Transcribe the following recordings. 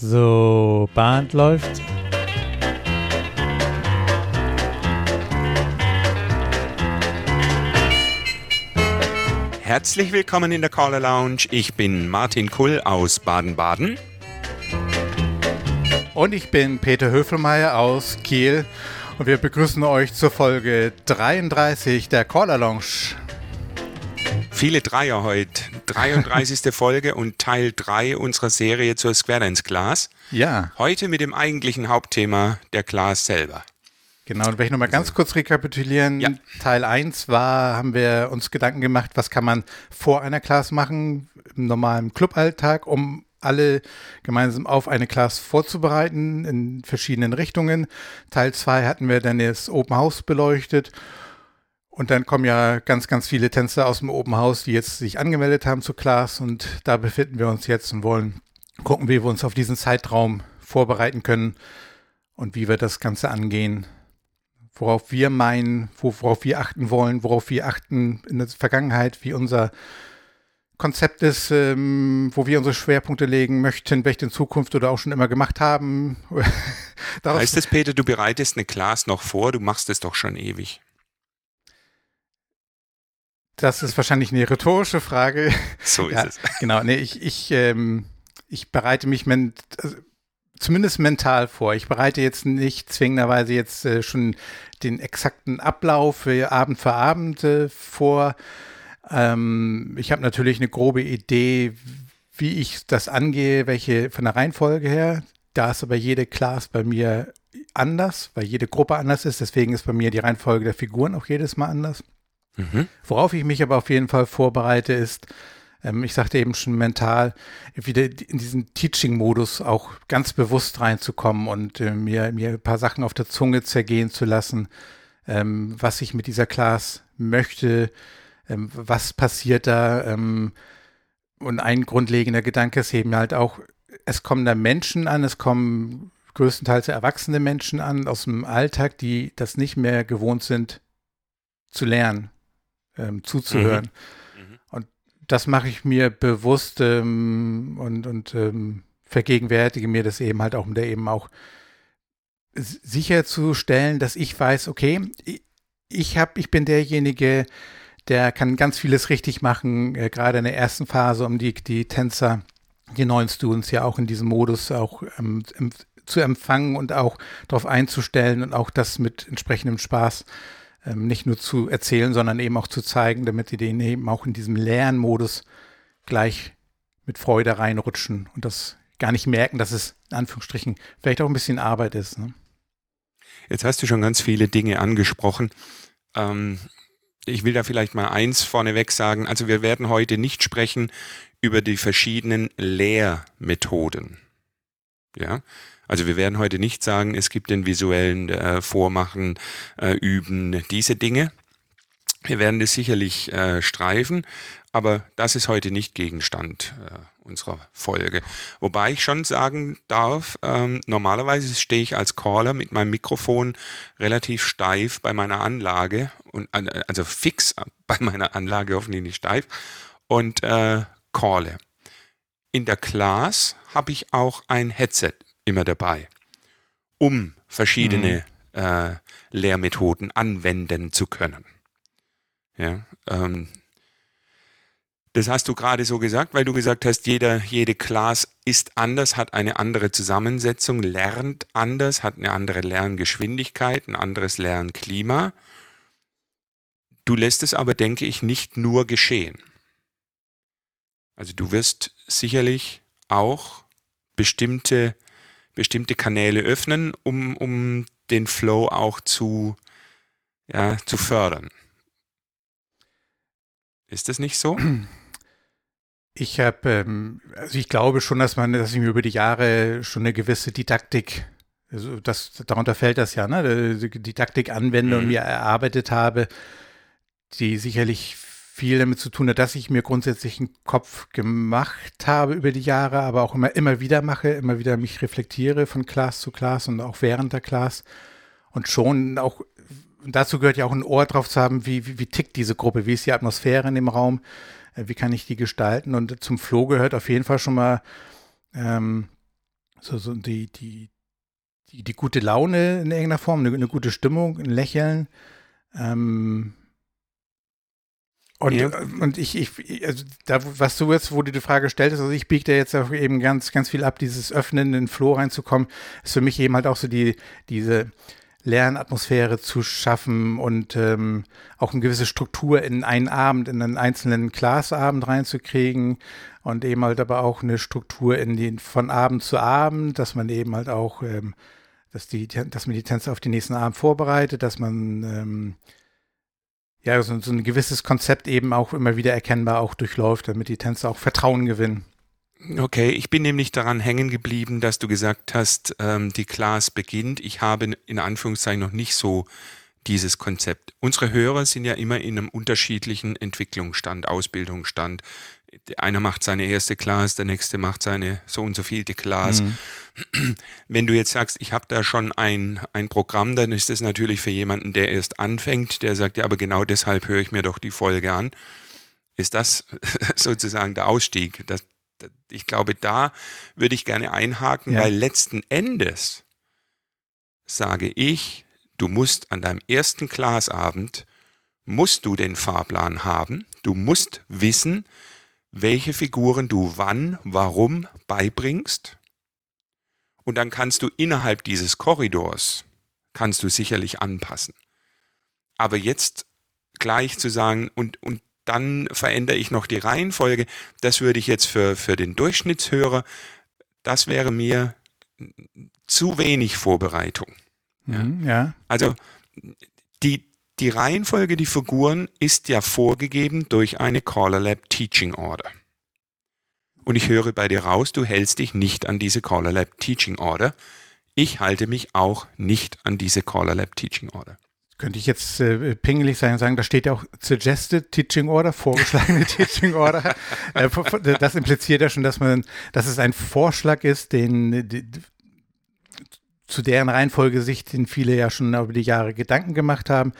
So, Band läuft. Herzlich willkommen in der Caller Lounge. Ich bin Martin Kull aus Baden-Baden. Und ich bin Peter Höfelmeier aus Kiel. Und wir begrüßen euch zur Folge 33 der Caller Lounge. Viele Dreier heute. 33. Folge und Teil 3 unserer Serie zur Square Dance Class. Ja. Heute mit dem eigentlichen Hauptthema der Class selber. Genau, und wenn ich nochmal ganz kurz rekapitulieren, Ja. Teil 1 war, haben wir uns Gedanken gemacht, was kann man vor einer Class machen, im normalen Cluballtag, um alle gemeinsam auf eine Class vorzubereiten in verschiedenen Richtungen. Teil 2 hatten wir dann das Open House beleuchtet. Und dann kommen ja ganz, ganz viele Tänzer aus dem Open House, die jetzt sich angemeldet haben zur Class. Und da befinden wir uns jetzt und wollen gucken, wie wir uns auf diesen Zeitraum vorbereiten können und wie wir das Ganze angehen worauf wir meinen, wo- worauf wir achten wollen, worauf wir achten in der Vergangenheit, wie unser Konzept ist, ähm, wo wir unsere Schwerpunkte legen möchten, welche in Zukunft oder auch schon immer gemacht haben. Heißt es, Peter, du bereitest eine Class noch vor? Du machst es doch schon ewig. Das ist wahrscheinlich eine rhetorische Frage. So ist Ja. es. Genau, nee, ich, ich, ähm, ich bereite mich men also, zumindest mental vor. Ich bereite jetzt nicht zwingenderweise jetzt äh, schon den exakten Ablauf äh, Abend für Abend äh, vor. Ähm, ich habe natürlich eine grobe Idee, wie ich das angehe, welche von der Reihenfolge her. Da ist aber jede Class bei mir anders, weil jede Gruppe anders ist. Deswegen ist bei mir die Reihenfolge der Figuren auch jedes Mal anders. Mhm. Worauf ich mich aber auf jeden Fall vorbereite, ist, ähm, ich sagte eben schon mental, wieder in diesen Teaching-Modus auch ganz bewusst reinzukommen und äh, mir, mir ein paar Sachen auf der Zunge zergehen zu lassen, ähm, was ich mit dieser Class möchte, ähm, was passiert da. Ähm, und ein grundlegender Gedanke ist eben halt auch, es kommen da Menschen an, es kommen größtenteils erwachsene Menschen an aus dem Alltag, die das nicht mehr gewohnt sind zu lernen, ähm, zuzuhören. Mhm. Und das mache ich mir bewusst ähm, und, und ähm, vergegenwärtige mir das eben halt auch, um da eben auch sicherzustellen, dass ich weiß, okay, ich, hab, ich bin derjenige, der kann ganz vieles richtig machen, äh, gerade in der ersten Phase, um die, die Tänzer, die neuen Students ja auch in diesem Modus auch ähm, zu empfangen und auch darauf einzustellen und auch das mit entsprechendem Spaß ähm, nicht nur zu erzählen, sondern eben auch zu zeigen, damit die denen eben auch in diesem Lernmodus gleich mit Freude reinrutschen und das gar nicht merken, dass es in Anführungsstrichen vielleicht auch ein bisschen Arbeit ist. Ne? Jetzt hast du schon ganz viele Dinge angesprochen. Ähm, ich will da vielleicht mal eins vorneweg sagen. Also wir werden heute nicht sprechen über die verschiedenen Lehrmethoden. Ja, also wir werden heute nicht sagen, es gibt den visuellen äh, Vormachen, äh, Üben, diese Dinge. Wir werden das sicherlich äh, streifen, aber das ist heute nicht Gegenstand äh, unserer Folge. Wobei ich schon sagen darf, ähm, normalerweise stehe ich als Caller mit meinem Mikrofon relativ steif bei meiner Anlage und äh, also fix bei meiner Anlage, hoffentlich nicht steif und äh, calle. In der Class habe ich auch ein Headset immer dabei, um verschiedene äh, Lehrmethoden anwenden zu können. Ja, ähm, das hast du gerade so gesagt, weil du gesagt hast, jeder, jede Class ist anders, hat eine andere Zusammensetzung, lernt anders, hat eine andere Lerngeschwindigkeit, ein anderes Lernklima. Du lässt es aber, denke ich, nicht nur geschehen. Also du wirst sicherlich auch bestimmte, bestimmte Kanäle öffnen, um, um den Flow auch zu, ja, zu fördern. Ist das nicht so? Ich habe, ähm, also ich glaube schon, dass man, dass ich mir über die Jahre schon eine gewisse Didaktik, also das, darunter fällt das ja, ne, Didaktik anwende und Mhm. mir erarbeitet habe, die sicherlich viel damit zu tun hat, dass ich mir grundsätzlich einen Kopf gemacht habe über die Jahre, aber auch immer, immer wieder mache, immer wieder mich reflektiere von Class zu Class und auch während der Class und schon auch, dazu gehört ja auch ein Ohr drauf zu haben, wie, wie, wie tickt diese Gruppe, wie ist die Atmosphäre in dem Raum, äh, wie kann ich die gestalten und zum Flow gehört auf jeden Fall schon mal ähm, so, so die, die, die, die gute Laune in irgendeiner Form, eine, eine gute Stimmung, ein Lächeln. Ähm, und, ja. und ich, ich, also da, was du jetzt, wo du die Frage stelltest, also ich biege da jetzt auch eben ganz, ganz viel ab, dieses Öffnen in den Flow reinzukommen, ist für mich eben halt auch so die, diese Lernatmosphäre zu schaffen und ähm, auch eine gewisse Struktur in einen Abend, in einen einzelnen Classabend reinzukriegen und eben halt aber auch eine Struktur in den, von Abend zu Abend, dass man eben halt auch, ähm, dass die, dass man die Tänze auf den nächsten Abend vorbereitet, dass man ähm, ja, so, so ein gewisses Konzept eben auch immer wieder erkennbar auch durchläuft, damit die Tänzer auch Vertrauen gewinnen. Okay, ich bin nämlich daran hängen geblieben, dass du gesagt hast, ähm, die Class beginnt. Ich habe in Anführungszeichen noch nicht so dieses Konzept. Unsere Hörer sind ja immer in einem unterschiedlichen Entwicklungsstand, Ausbildungsstand. Einer macht seine erste Class, der nächste macht seine so und so vielte Class. Mhm. Wenn du jetzt sagst, ich habe da schon ein, ein Programm, dann ist das natürlich für jemanden, der erst anfängt, der sagt, ja, aber genau deshalb höre ich mir doch die Folge an. Ist das sozusagen der Ausstieg? Das, ich glaube, da würde ich gerne einhaken, ja. weil letzten Endes sage ich, du musst an deinem ersten Glasabend, musst du den Fahrplan haben, du musst wissen, welche Figuren du wann, warum beibringst. Und dann kannst du innerhalb dieses Korridors, kannst du sicherlich anpassen. Aber jetzt gleich zu sagen, und, und dann verändere ich noch die Reihenfolge. Das würde ich jetzt für, für den Durchschnittshörer, das wäre mir zu wenig Vorbereitung. Ja. Ja. Also die, die Reihenfolge, die Figuren ist ja vorgegeben durch eine Caller Lab Teaching Order. Und ich höre bei dir raus, du hältst dich nicht an diese Caller Lab Teaching Order. Ich halte mich auch nicht an diese Caller Lab Teaching Order könnte ich jetzt äh, pingelig sein und sagen, da steht ja auch Suggested Teaching Order, vorgeschlagene Teaching Order. Äh, das impliziert ja schon, dass man, dass es ein Vorschlag ist, den zu deren Reihenfolge sich den viele ja schon über die Jahre Gedanken gemacht haben.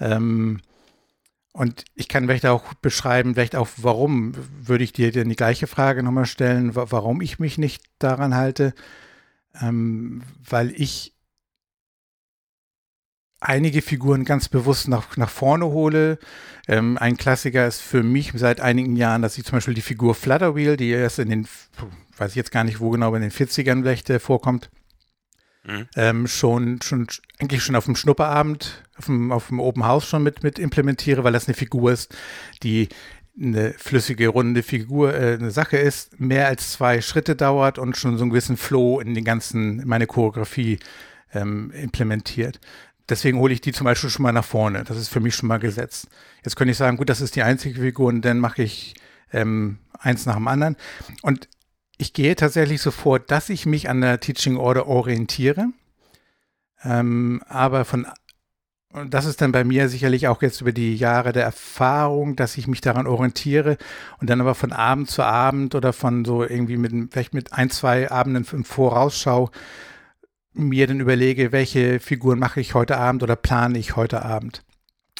Ähm, und ich kann vielleicht auch beschreiben, vielleicht auch, warum würde ich dir denn die gleiche Frage nochmal stellen, warum ich mich nicht daran halte. Ähm, weil ich einige Figuren ganz bewusst nach, nach vorne hole. Ähm, ein Klassiker ist für mich seit einigen Jahren, dass ich zum Beispiel die Figur Flutterwheel, die erst in den, weiß ich jetzt gar nicht wo genau, in den 40ern vielleicht äh, vorkommt, mhm. ähm, schon, schon, eigentlich schon auf dem Schnupperabend, auf dem, auf dem Open House schon mit, mit implementiere, weil das eine Figur ist, die eine flüssige, runde Figur, äh, eine Sache ist, mehr als zwei Schritte dauert und schon so einen gewissen Flow in den ganzen, in meine Choreografie ähm, implementiert. Deswegen hole ich die zum Beispiel schon mal nach vorne. Das ist für mich schon mal gesetzt. Jetzt könnte ich sagen, gut, das ist die einzige Figur und dann mache ich ähm, eins nach dem anderen. Und ich gehe tatsächlich so vor, dass ich mich an der Teaching Order orientiere. Ähm, aber von, und das ist dann bei mir sicherlich auch jetzt über die Jahre der Erfahrung, dass ich mich daran orientiere und dann aber von Abend zu Abend oder von so irgendwie mit, vielleicht mit ein, zwei Abenden im Vorausschau mir dann überlege, welche Figuren mache ich heute Abend oder plane ich heute Abend.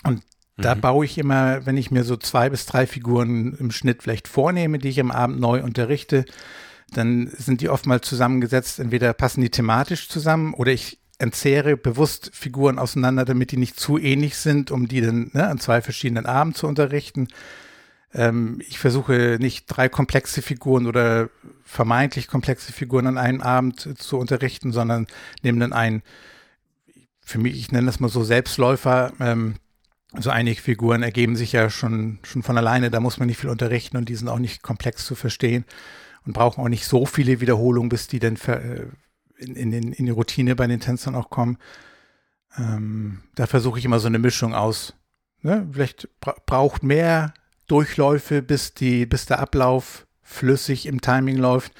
Und mhm. da baue ich immer, wenn ich mir so zwei bis drei Figuren im Schnitt vielleicht vornehme, die ich am Abend neu unterrichte, dann sind die oftmals zusammengesetzt, entweder passen die thematisch zusammen oder ich entzehre bewusst Figuren auseinander, damit die nicht zu ähnlich sind, um die dann ne, an zwei verschiedenen Abenden zu unterrichten. Ähm, ich versuche nicht drei komplexe Figuren oder vermeintlich komplexe Figuren an einem Abend zu unterrichten, sondern nehme dann einen, für mich, ich nenne das mal so Selbstläufer, ähm, so einige Figuren ergeben sich ja schon, schon von alleine, da muss man nicht viel unterrichten und die sind auch nicht komplex zu verstehen und brauchen auch nicht so viele Wiederholungen, bis die dann äh, in, in, in, die Routine bei den Tänzern auch kommen. Ähm, da versuche ich immer so eine Mischung aus. Ne? Vielleicht bra braucht mehr Durchläufe, bis, die, bis der Ablauf flüssig im Timing läuft.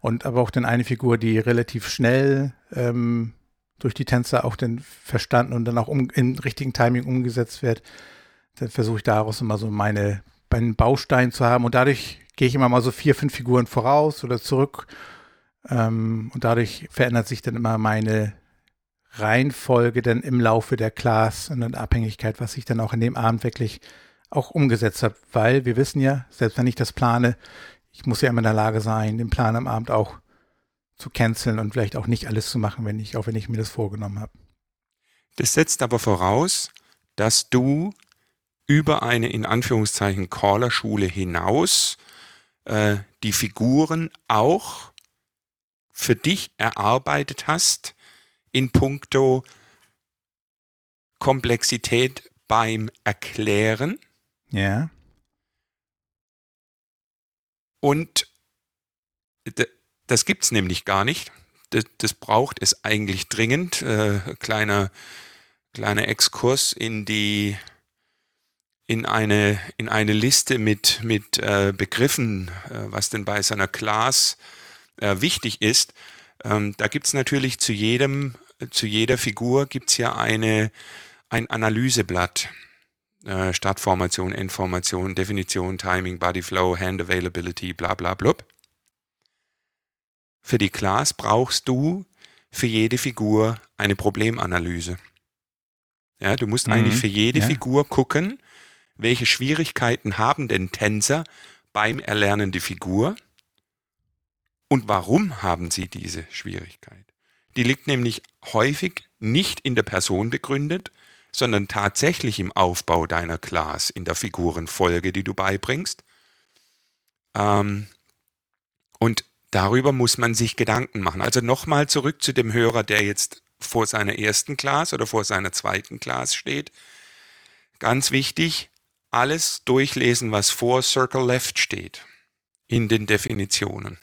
Und aber auch dann eine Figur, die relativ schnell ähm, durch die Tänzer auch dann verstanden und dann auch um, im richtigen Timing umgesetzt wird. Dann versuche ich daraus immer so meine, meinen Baustein zu haben. Und dadurch gehe ich immer mal so vier, fünf Figuren voraus oder zurück. Ähm, und dadurch verändert sich dann immer meine Reihenfolge dann im Laufe der Class und in Abhängigkeit, was ich dann auch in dem Abend wirklich auch umgesetzt habe, weil wir wissen ja, selbst wenn ich das plane, ich muss ja immer in der Lage sein, den Plan am Abend auch zu canceln und vielleicht auch nicht alles zu machen, wenn ich, auch wenn ich mir das vorgenommen habe. Das setzt aber voraus, dass du über eine in Anführungszeichen Caller-Schule hinaus äh, die Figuren auch für dich erarbeitet hast in puncto Komplexität beim Erklären. Ja. Und das gibt es nämlich gar nicht. Das, das, braucht es eigentlich dringend. Äh, kleiner, kleiner Exkurs in die in eine, in eine Liste mit, mit äh, Begriffen, äh, was denn bei seiner Class äh, wichtig ist. Ähm, da gibt es natürlich zu jedem, zu jeder Figur gibt's ja eine, ein Analyseblatt. Äh, Startformation, Endformation, Definition, Timing, Body Flow, Hand Availability, bla bla blub. Für die Class brauchst du für jede Figur eine Problemanalyse. Ja, du musst mhm. eigentlich für jede ja. Figur gucken, welche Schwierigkeiten haben denn Tänzer beim Erlernen der Figur und warum haben sie diese Schwierigkeit? Die liegt nämlich häufig nicht in der Person begründet, sondern tatsächlich im Aufbau deiner Class, in der Figurenfolge, die du beibringst. Ähm, und darüber muss man sich Gedanken machen. Also nochmal zurück zu dem Hörer, der jetzt vor seiner ersten Class oder vor seiner zweiten Class steht. Ganz wichtig, alles durchlesen, was vor Circle Left steht in den Definitionen.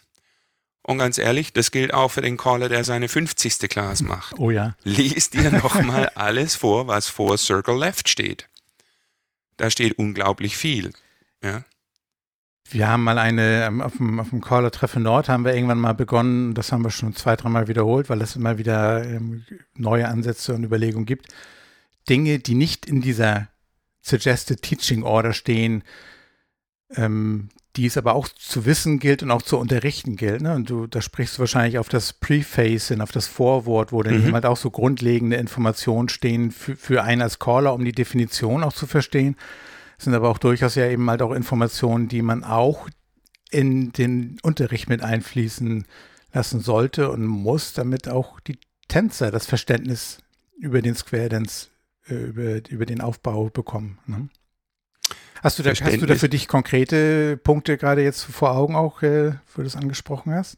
Und ganz ehrlich, das gilt auch für den Caller, der seine 50. Class macht. Oh ja. Lies dir nochmal alles vor, was vor Circle Left steht. Da steht unglaublich viel. Ja. Wir haben mal eine, ähm, auf dem, auf dem Caller Treffe Nord haben wir irgendwann mal begonnen, das haben wir schon zwei, dreimal wiederholt, weil es immer wieder ähm, neue Ansätze und Überlegungen gibt. Dinge, die nicht in dieser Suggested Teaching Order stehen, ähm, die es aber auch zu wissen gilt und auch zu unterrichten gilt. Ne? Und du, da sprichst du wahrscheinlich auf das Preface hin, auf das Vorwort, wo dann mhm. halt auch so grundlegende Informationen stehen für, für einen als Caller, um die Definition auch zu verstehen. Das sind aber auch durchaus ja eben halt auch Informationen, die man auch in den Unterricht mit einfließen lassen sollte und muss, damit auch die Tänzer das Verständnis über den Square Dance über, über den Aufbau bekommen. Ne? Hast, du da, hast du da für dich konkrete Punkte gerade jetzt vor Augen auch, äh, wo du das angesprochen hast?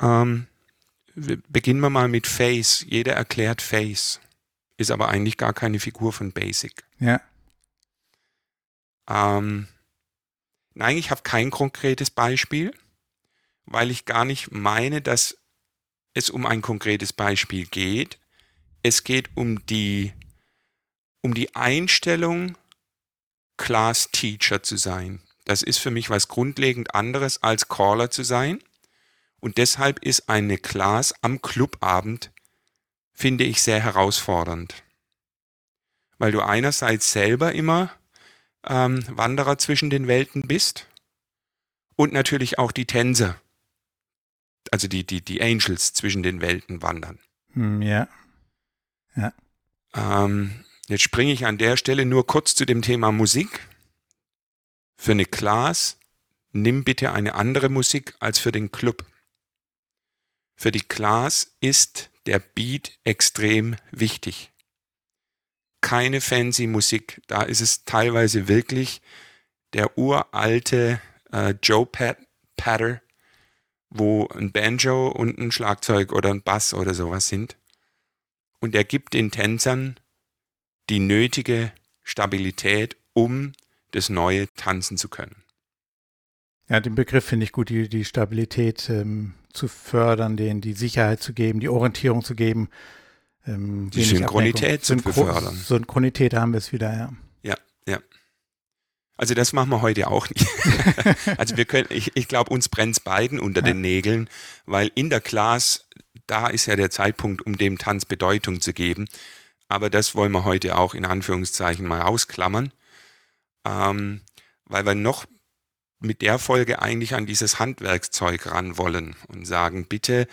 Ähm, beginnen wir mal mit Face. Jeder erklärt Face, ist aber eigentlich gar keine Figur von Basic. Ja. Ähm, nein, ich habe kein konkretes Beispiel, weil ich gar nicht meine, dass es um ein konkretes Beispiel geht, es geht um die, um die Einstellung, Class Teacher zu sein. Das ist für mich was grundlegend anderes als Caller zu sein. Und deshalb ist eine Class am Clubabend, finde ich, sehr herausfordernd. Weil du einerseits selber immer ähm, Wanderer zwischen den Welten bist und natürlich auch die Tänzer, also die, die, die Angels zwischen den Welten wandern. Hm, ja. Ja. Ähm, jetzt springe ich an der Stelle nur kurz zu dem Thema Musik. Für eine Class nimm bitte eine andere Musik als für den Club. Für die Class ist der Beat extrem wichtig. Keine fancy Musik, da ist es teilweise wirklich der uralte äh, Joe Pat Patter, wo ein Banjo und ein Schlagzeug oder ein Bass oder sowas sind und er gibt den Tänzern die nötige Stabilität, um das Neue tanzen zu können. Ja, den Begriff finde ich gut, die, die Stabilität ähm, zu fördern, denen die Sicherheit zu geben, die Orientierung zu geben. Ähm, die Synchronität zu Synchro fördern. Synchronität haben wir es wieder, ja. Ja, ja. Also das machen wir heute auch nicht. also wir können, ich, ich glaube, uns brennt es beiden unter ja. den Nägeln, weil in der Class da ist ja der Zeitpunkt, um dem Tanz Bedeutung zu geben. Aber das wollen wir heute auch in Anführungszeichen mal ausklammern, ähm, weil wir noch mit der Folge eigentlich an dieses Handwerkszeug ran wollen und sagen, bitte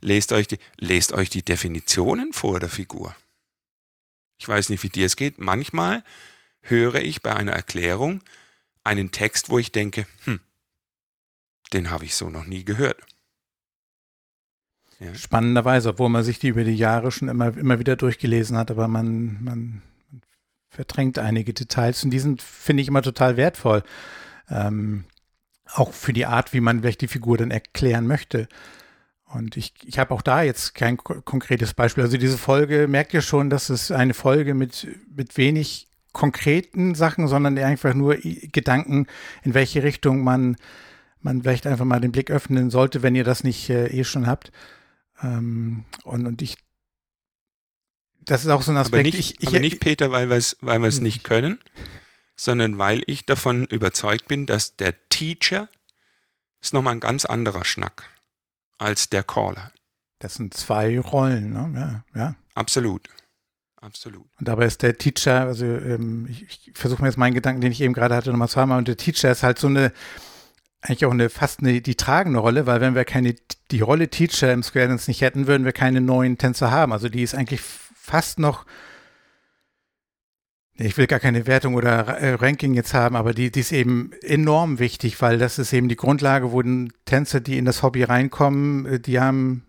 lest euch die, lest euch die Definitionen vor der Figur. Ich weiß nicht, wie dir es geht. Manchmal höre ich bei einer Erklärung einen Text, wo ich denke, hm, den habe ich so noch nie gehört. Ja. Spannenderweise, obwohl man sich die über die Jahre schon immer, immer wieder durchgelesen hat, aber man, man verdrängt einige Details und die sind, finde ich, immer total wertvoll. Ähm, auch für die Art, wie man vielleicht die Figur dann erklären möchte. Und ich, ich habe auch da jetzt kein konkretes Beispiel. Also diese Folge merkt ihr schon, dass es eine Folge mit, mit wenig konkreten Sachen, sondern einfach nur Gedanken, in welche Richtung man, man vielleicht einfach mal den Blick öffnen sollte, wenn ihr das nicht äh, eh schon habt. Ähm, und, und ich, das ist auch so ein Aspekt. Aber nicht, ich, ich, aber nicht Peter, weil wir es weil wir's nicht können, sondern weil ich davon überzeugt bin, dass der Teacher ist nochmal ein ganz anderer Schnack als der Caller. Das sind zwei Rollen, ne? Ja, ja. Absolut. Absolut. Und dabei ist der Teacher, also ähm, ich, ich versuche mir jetzt meinen Gedanken, den ich eben gerade hatte, nochmal zu haben, und der Teacher ist halt so eine, eigentlich auch eine fast eine, die tragende Rolle, weil wenn wir keine, die Rolle Teacher im Square Dance nicht hätten, würden wir keine neuen Tänzer haben. Also die ist eigentlich fast noch, ich will gar keine Wertung oder äh, Ranking jetzt haben, aber die, die ist eben enorm wichtig, weil das ist eben die Grundlage, wo Tänzer, die in das Hobby reinkommen, äh, die haben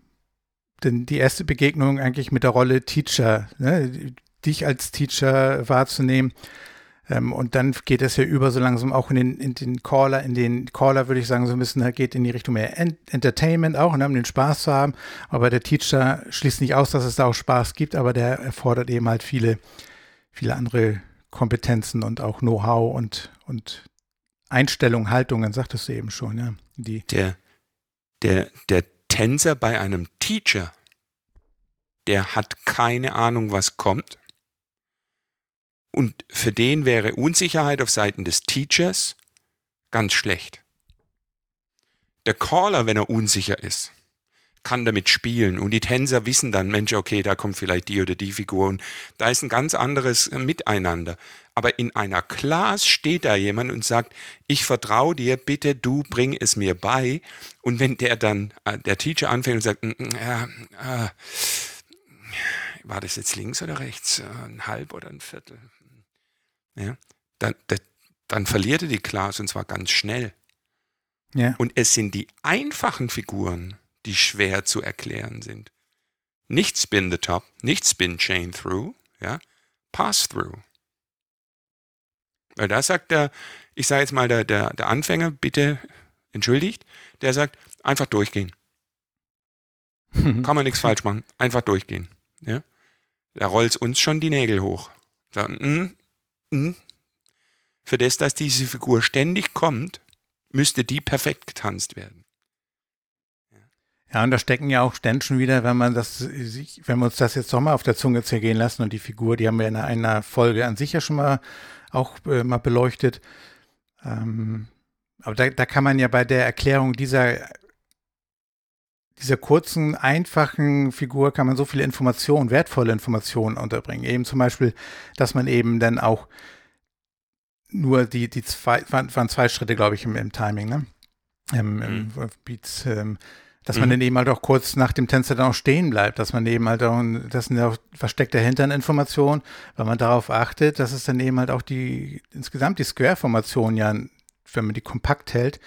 denn die erste Begegnung eigentlich mit der Rolle Teacher, ne? dich als Teacher wahrzunehmen. Ähm, und dann geht es ja über so langsam auch in den, in den Caller, in den Caller würde ich sagen, so ein bisschen, geht in die Richtung mehr Ent Entertainment auch, ne, um den Spaß zu haben. Aber der Teacher schließt nicht aus, dass es da auch Spaß gibt, aber der erfordert eben halt viele, viele andere Kompetenzen und auch Know-how und, und Einstellung, Haltungen, sagtest du eben schon, ja. Die der, der, der Tänzer bei einem Teacher, der hat keine Ahnung, was kommt. Und für den wäre Unsicherheit auf Seiten des Teachers ganz schlecht. Der Caller, wenn er unsicher ist, kann damit spielen und die Tänzer wissen dann, Mensch, okay, da kommt vielleicht die oder die Figur und da ist ein ganz anderes Miteinander. Aber in einer Class steht da jemand und sagt, ich vertraue dir, bitte du bring es mir bei. Und wenn der dann, äh, der Teacher anfängt und sagt, mm, mm, ja, äh, war das jetzt links oder rechts, äh, ein halb oder ein Viertel, ja, dann, dann verliert er die Class und zwar ganz schnell. Ja. Und es sind die einfachen Figuren, die schwer zu erklären sind. Nicht Spin the Top, nicht Spin Chain Through, ja, Pass Through. Weil da sagt der, ich sage jetzt mal, der, der, der Anfänger, bitte entschuldigt, der sagt, einfach durchgehen. Kann man nichts falsch machen, einfach durchgehen. Ja? Da rollt uns schon die Nägel hoch. Sagen, mm. Für das, dass diese Figur ständig kommt, müsste die perfekt getanzt werden. Ja, und da stecken ja auch Stände schon wieder, wenn man das, wenn wir uns das jetzt doch mal auf der Zunge zergehen lassen und die Figur, die haben wir in einer Folge an sich ja schon mal auch äh, mal beleuchtet. Ähm, aber da, da kann man ja bei der Erklärung dieser, dieser kurzen, einfachen Figur kann man so viele Informationen, wertvolle Informationen unterbringen. Eben zum Beispiel, dass man eben dann auch nur die, die zwei, waren, waren zwei Schritte, glaube ich, im, im Timing, ne? Im, mhm. im Beats, ähm, dass man mhm. dann eben halt auch kurz nach dem Tänzer dann auch stehen bleibt, dass man eben halt auch, das sind ja auch versteckt dahinter eine Information, weil man darauf achtet, dass es dann eben halt auch die, insgesamt die Square-Formation ja, wenn man die kompakt hält,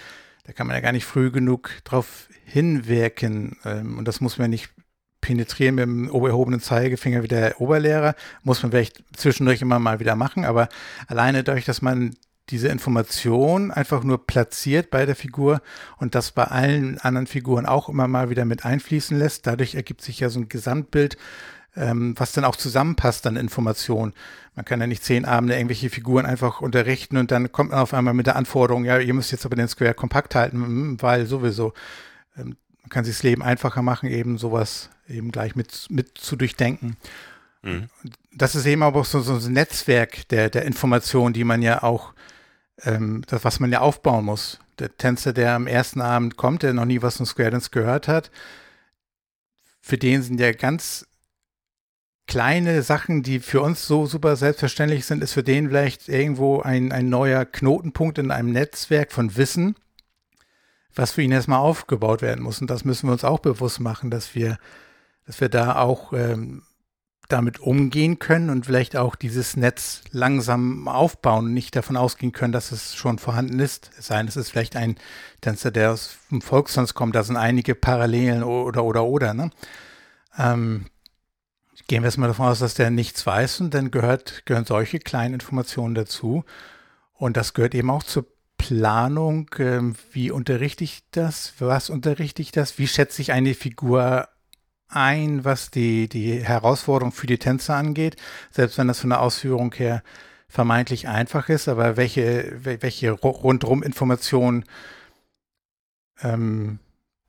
da kann man ja gar nicht früh genug drauf hinwirken. Ähm, und das muss man nicht penetrieren mit dem oberhobenen Zeigefinger wie der Oberlehrer, muss man vielleicht zwischendurch immer mal wieder machen, aber alleine dadurch, dass man diese Information einfach nur platziert bei der Figur und das bei allen anderen Figuren auch immer mal wieder mit einfließen lässt. Dadurch ergibt sich ja so ein Gesamtbild, ähm, was dann auch zusammenpasst an Informationen. Man kann ja nicht zehn Abende irgendwelche Figuren einfach unterrichten und dann kommt man auf einmal mit der Anforderung, ja, ihr müsst jetzt aber den Square kompakt halten, weil sowieso. Ähm, man kann sich das Leben einfacher machen, eben sowas eben gleich mit, mit zu durchdenken. Mhm. Das ist eben aber auch so, so ein Netzwerk der, der Informationen, die man ja auch ähm, das, was man ja aufbauen muss. Der Tänzer, der am ersten Abend kommt, der noch nie was von Square Dance gehört hat, für den sind ja ganz kleine Sachen, die für uns so super selbstverständlich sind, ist für den vielleicht irgendwo ein, ein neuer Knotenpunkt in einem Netzwerk von Wissen, was für ihn erstmal aufgebaut werden muss. Und das müssen wir uns auch bewusst machen, dass wir, dass wir da auch ähm, damit umgehen können und vielleicht auch dieses Netz langsam aufbauen nicht davon ausgehen können, dass es schon vorhanden ist. Es sei denn, es ist vielleicht ein Tänzer, der aus dem Volkstanz kommt. Da sind einige Parallelen oder, oder, oder. Ne? Ähm, gehen wir jetzt mal davon aus, dass der nichts weiß und dann gehört, gehören solche kleinen Informationen dazu. Und das gehört eben auch zur Planung. Ähm, wie unterrichte ich das? Was unterrichte ich das? Wie schätze ich eine Figur ein, was die, die Herausforderung für die Tänzer angeht, selbst wenn das von der Ausführung her vermeintlich einfach ist, aber welche, welche rundrum Informationen ähm,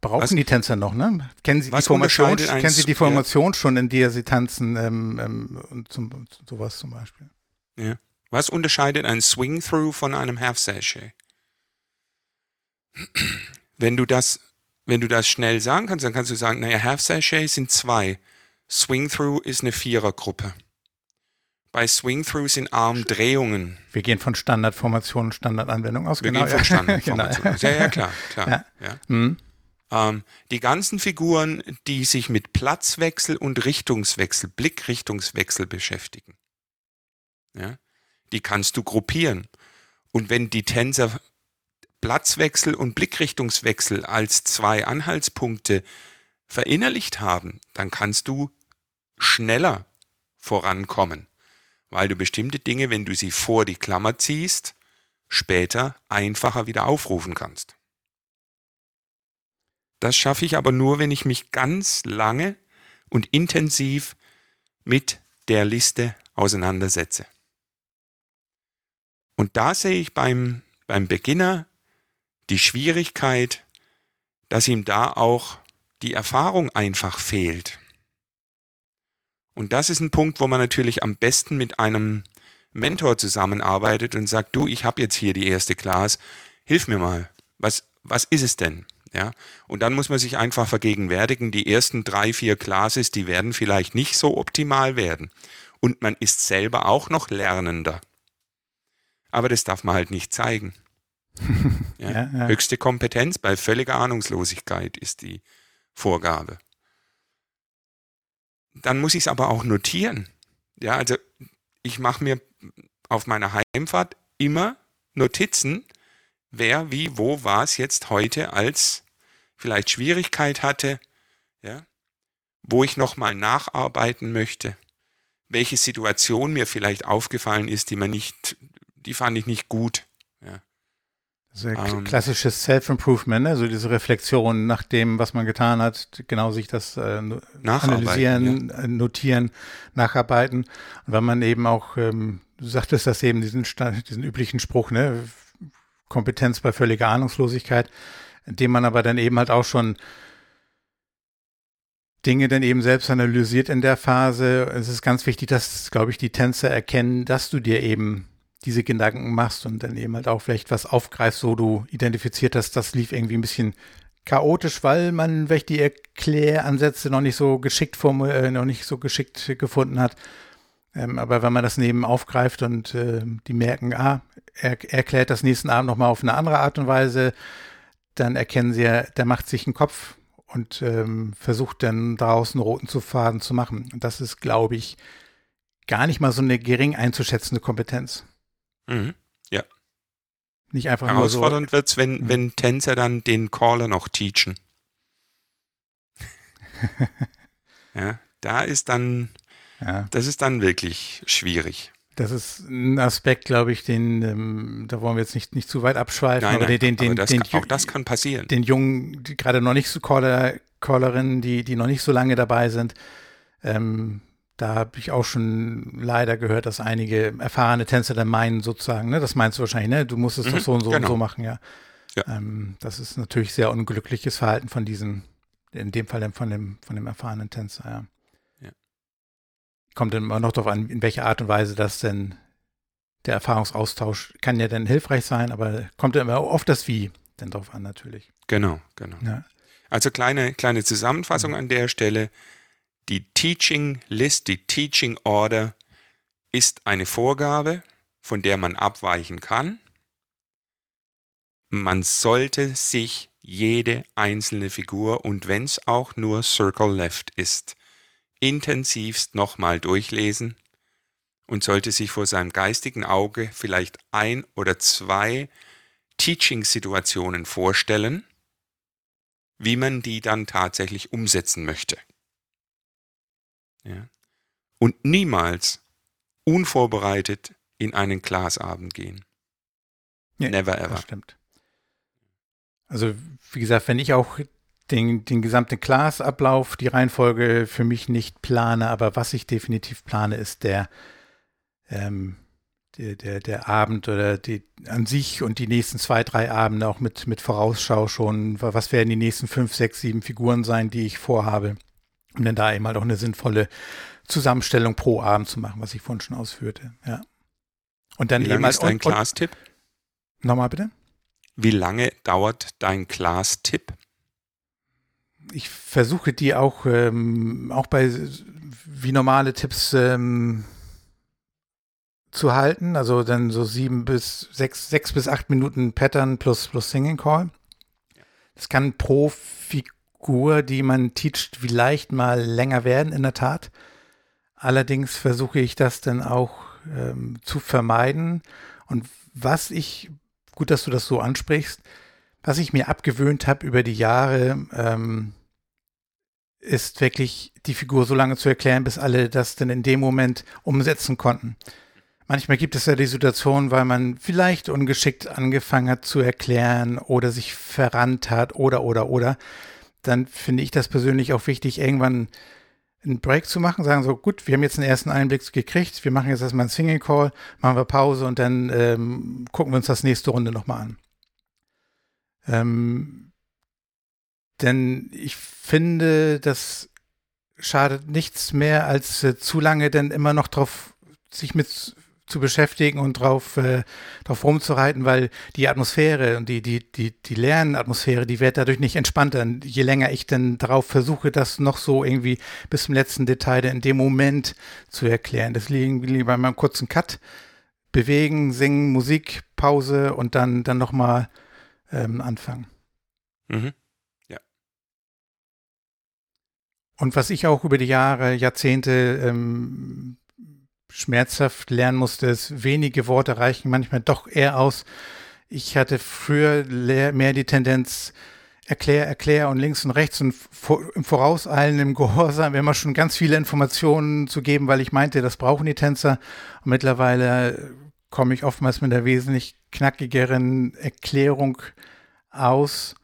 brauchen was, die Tänzer noch, ne? Kennen Sie die Formation, kennen Sie die Formation schon, in der sie tanzen ähm, ähm, und zum, sowas zum Beispiel? Ja. Was unterscheidet ein Swing-Through von einem Half-Sachet? Wenn du das wenn du das schnell sagen kannst, dann kannst du sagen, naja, Half Sachet sind zwei. Swing Through ist eine Vierergruppe. Bei Swing Through sind Armdrehungen. Wir gehen von Standardformation und Standardanwendung aus. Wir genau, gehen von genau. aus. Ja, ja, klar. klar ja. Ja. Mhm. Ähm, die ganzen Figuren, die sich mit Platzwechsel und Richtungswechsel, Blickrichtungswechsel beschäftigen, ja, die kannst du gruppieren. Und wenn die Tänzer Platzwechsel und Blickrichtungswechsel als zwei Anhaltspunkte verinnerlicht haben, dann kannst du schneller vorankommen, weil du bestimmte Dinge, wenn du sie vor die Klammer ziehst, später einfacher wieder aufrufen kannst. Das schaffe ich aber nur, wenn ich mich ganz lange und intensiv mit der Liste auseinandersetze. Und da sehe ich beim, beim Beginner die Schwierigkeit, dass ihm da auch die Erfahrung einfach fehlt. Und das ist ein Punkt, wo man natürlich am besten mit einem Mentor zusammenarbeitet und sagt, du, ich habe jetzt hier die erste Class, hilf mir mal. Was, was ist es denn? Ja, und dann muss man sich einfach vergegenwärtigen, die ersten drei, vier Classes, die werden vielleicht nicht so optimal werden. Und man ist selber auch noch Lernender. Aber das darf man halt nicht zeigen. ja, ja, ja. Höchste Kompetenz bei völliger Ahnungslosigkeit ist die Vorgabe. Dann muss ich es aber auch notieren. Ja, also ich mache mir auf meiner Heimfahrt immer Notizen, wer, wie, wo, was jetzt heute als vielleicht Schwierigkeit hatte, ja, wo ich nochmal nacharbeiten möchte, welche Situation mir vielleicht aufgefallen ist, die man nicht, die fand ich nicht gut. Ja. Also um, klassisches Self-Improvement, ne? also diese Reflexion nach dem, was man getan hat, genau sich das äh, analysieren, ja. Äh, notieren, nacharbeiten. Und wenn man eben auch, ähm, du sagtest das eben, diesen, diesen üblichen Spruch, ne? Kompetenz bei völliger Ahnungslosigkeit, indem man aber dann eben halt auch schon Dinge dann eben selbst analysiert in der Phase. Es ist ganz wichtig, dass, glaube ich, die Tänzer erkennen, dass du dir eben diese Gedanken machst und dann eben halt auch vielleicht was aufgreifst, wo du identifiziert hast, das lief irgendwie ein bisschen chaotisch, weil man vielleicht die Erkläransätze noch nicht so geschickt äh, noch nicht so geschickt gefunden hat. Ähm, aber wenn man das neben aufgreift und äh, die merken, ah, er erklärt das nächsten Abend nochmal auf eine andere Art und Weise, dann erkennen sie ja, der macht sich einen Kopf und ähm, versucht dann daraus einen roten Faden zu machen. Und das ist, glaube ich, gar nicht mal so eine gering einzuschätzende Kompetenz. Mhm. Ja. Nicht einfach Herausfordernd so. wird's, wenn, mhm. wenn Tänzer dann den Caller noch teachen. ja, da ist dann, ja. das ist dann wirklich schwierig. Das ist ein Aspekt, glaube ich, den, ähm, da wollen wir jetzt nicht, nicht zu weit abschweifen, nein, aber nein, den, den, aber das den, kann, auch das kann passieren. Den Jungen, die gerade noch nicht so Caller, Callerinnen, die, die noch nicht so lange dabei sind, ähm, da habe ich auch schon leider gehört, dass einige erfahrene Tänzer dann meinen sozusagen, ne, das meinst du wahrscheinlich, ne, du musst es mhm, doch so und so genau. und so machen, ja. ja. Ähm, das ist natürlich sehr unglückliches Verhalten von diesem, in dem Fall dann von dem, von dem erfahrenen Tänzer, ja. Kommt dann immer noch darauf an, in welcher Art und Weise das denn, der Erfahrungsaustausch kann ja dann hilfreich sein, aber kommt dann immer oft das Wie denn drauf an, natürlich. Genau, genau. Ja. Also kleine, kleine Zusammenfassung mhm. an der Stelle. Die Teaching List, die Teaching Order ist eine Vorgabe, von der man abweichen kann. Man sollte sich jede einzelne Figur und wenn es auch nur Circle Left ist, intensivst nochmal durchlesen und sollte sich vor seinem geistigen Auge vielleicht ein oder zwei Teaching-Situationen vorstellen, wie man die dann tatsächlich umsetzen möchte. Ja. Und niemals unvorbereitet in einen Glasabend gehen. Ja, Never ever. Stimmt. Also, wie gesagt, wenn ich auch den, den gesamten Class-Ablauf, die Reihenfolge für mich nicht plane, aber was ich definitiv plane, ist der, ähm, der, der, der Abend oder die an sich und die nächsten zwei, drei Abende auch mit, mit Vorausschau schon, was werden die nächsten fünf, sechs, sieben Figuren sein, die ich vorhabe. Um dann da eben halt auch eine sinnvolle Zusammenstellung pro Abend zu machen, was ich vorhin schon ausführte. Ja. Und dann Wie eben lange halt ist dein Class-Tipp? Nochmal bitte? Wie lange dauert dein Class-Tipp? Ich versuche die auch, ähm, auch bei wie normale Tipps ähm, zu halten. Also dann so sieben bis sechs, sechs bis acht Minuten Pattern plus, plus Singing Call. Das kann pro Figur, die man teacht, vielleicht mal länger werden, in der Tat. Allerdings versuche ich das dann auch ähm, zu vermeiden. Und was ich, gut, dass du das so ansprichst, was ich mir abgewöhnt habe über die Jahre, ähm, ist wirklich die Figur so lange zu erklären, bis alle das dann in dem Moment umsetzen konnten. Manchmal gibt es ja die Situation, weil man vielleicht ungeschickt angefangen hat zu erklären oder sich verrannt hat oder oder oder. Dann finde ich das persönlich auch wichtig, irgendwann einen Break zu machen, sagen so, gut, wir haben jetzt einen ersten Einblick gekriegt, wir machen jetzt erstmal einen Single Call, machen wir Pause und dann ähm, gucken wir uns das nächste Runde nochmal an. Ähm, denn ich finde, das schadet nichts mehr, als äh, zu lange dann immer noch drauf sich mit zu beschäftigen und drauf, äh, drauf rumzureiten, weil die Atmosphäre und die, die, die, die Lernatmosphäre, die wird dadurch nicht entspannter. Je länger ich dann darauf versuche, das noch so irgendwie bis zum letzten Detail in dem Moment zu erklären. Deswegen lieber mal einen kurzen Cut, bewegen, singen, Musik, Pause und dann, dann nochmal ähm, anfangen. Mhm. Und was ich auch über die Jahre, Jahrzehnte ähm, schmerzhaft lernen musste, ist, wenige Worte reichen manchmal doch eher aus. Ich hatte früher mehr die Tendenz, erklär, erklär und links und rechts und im Vorauseilen, im Gehorsam immer schon ganz viele Informationen zu geben, weil ich meinte, das brauchen die Tänzer. Und mittlerweile komme ich oftmals mit einer wesentlich knackigeren Erklärung aus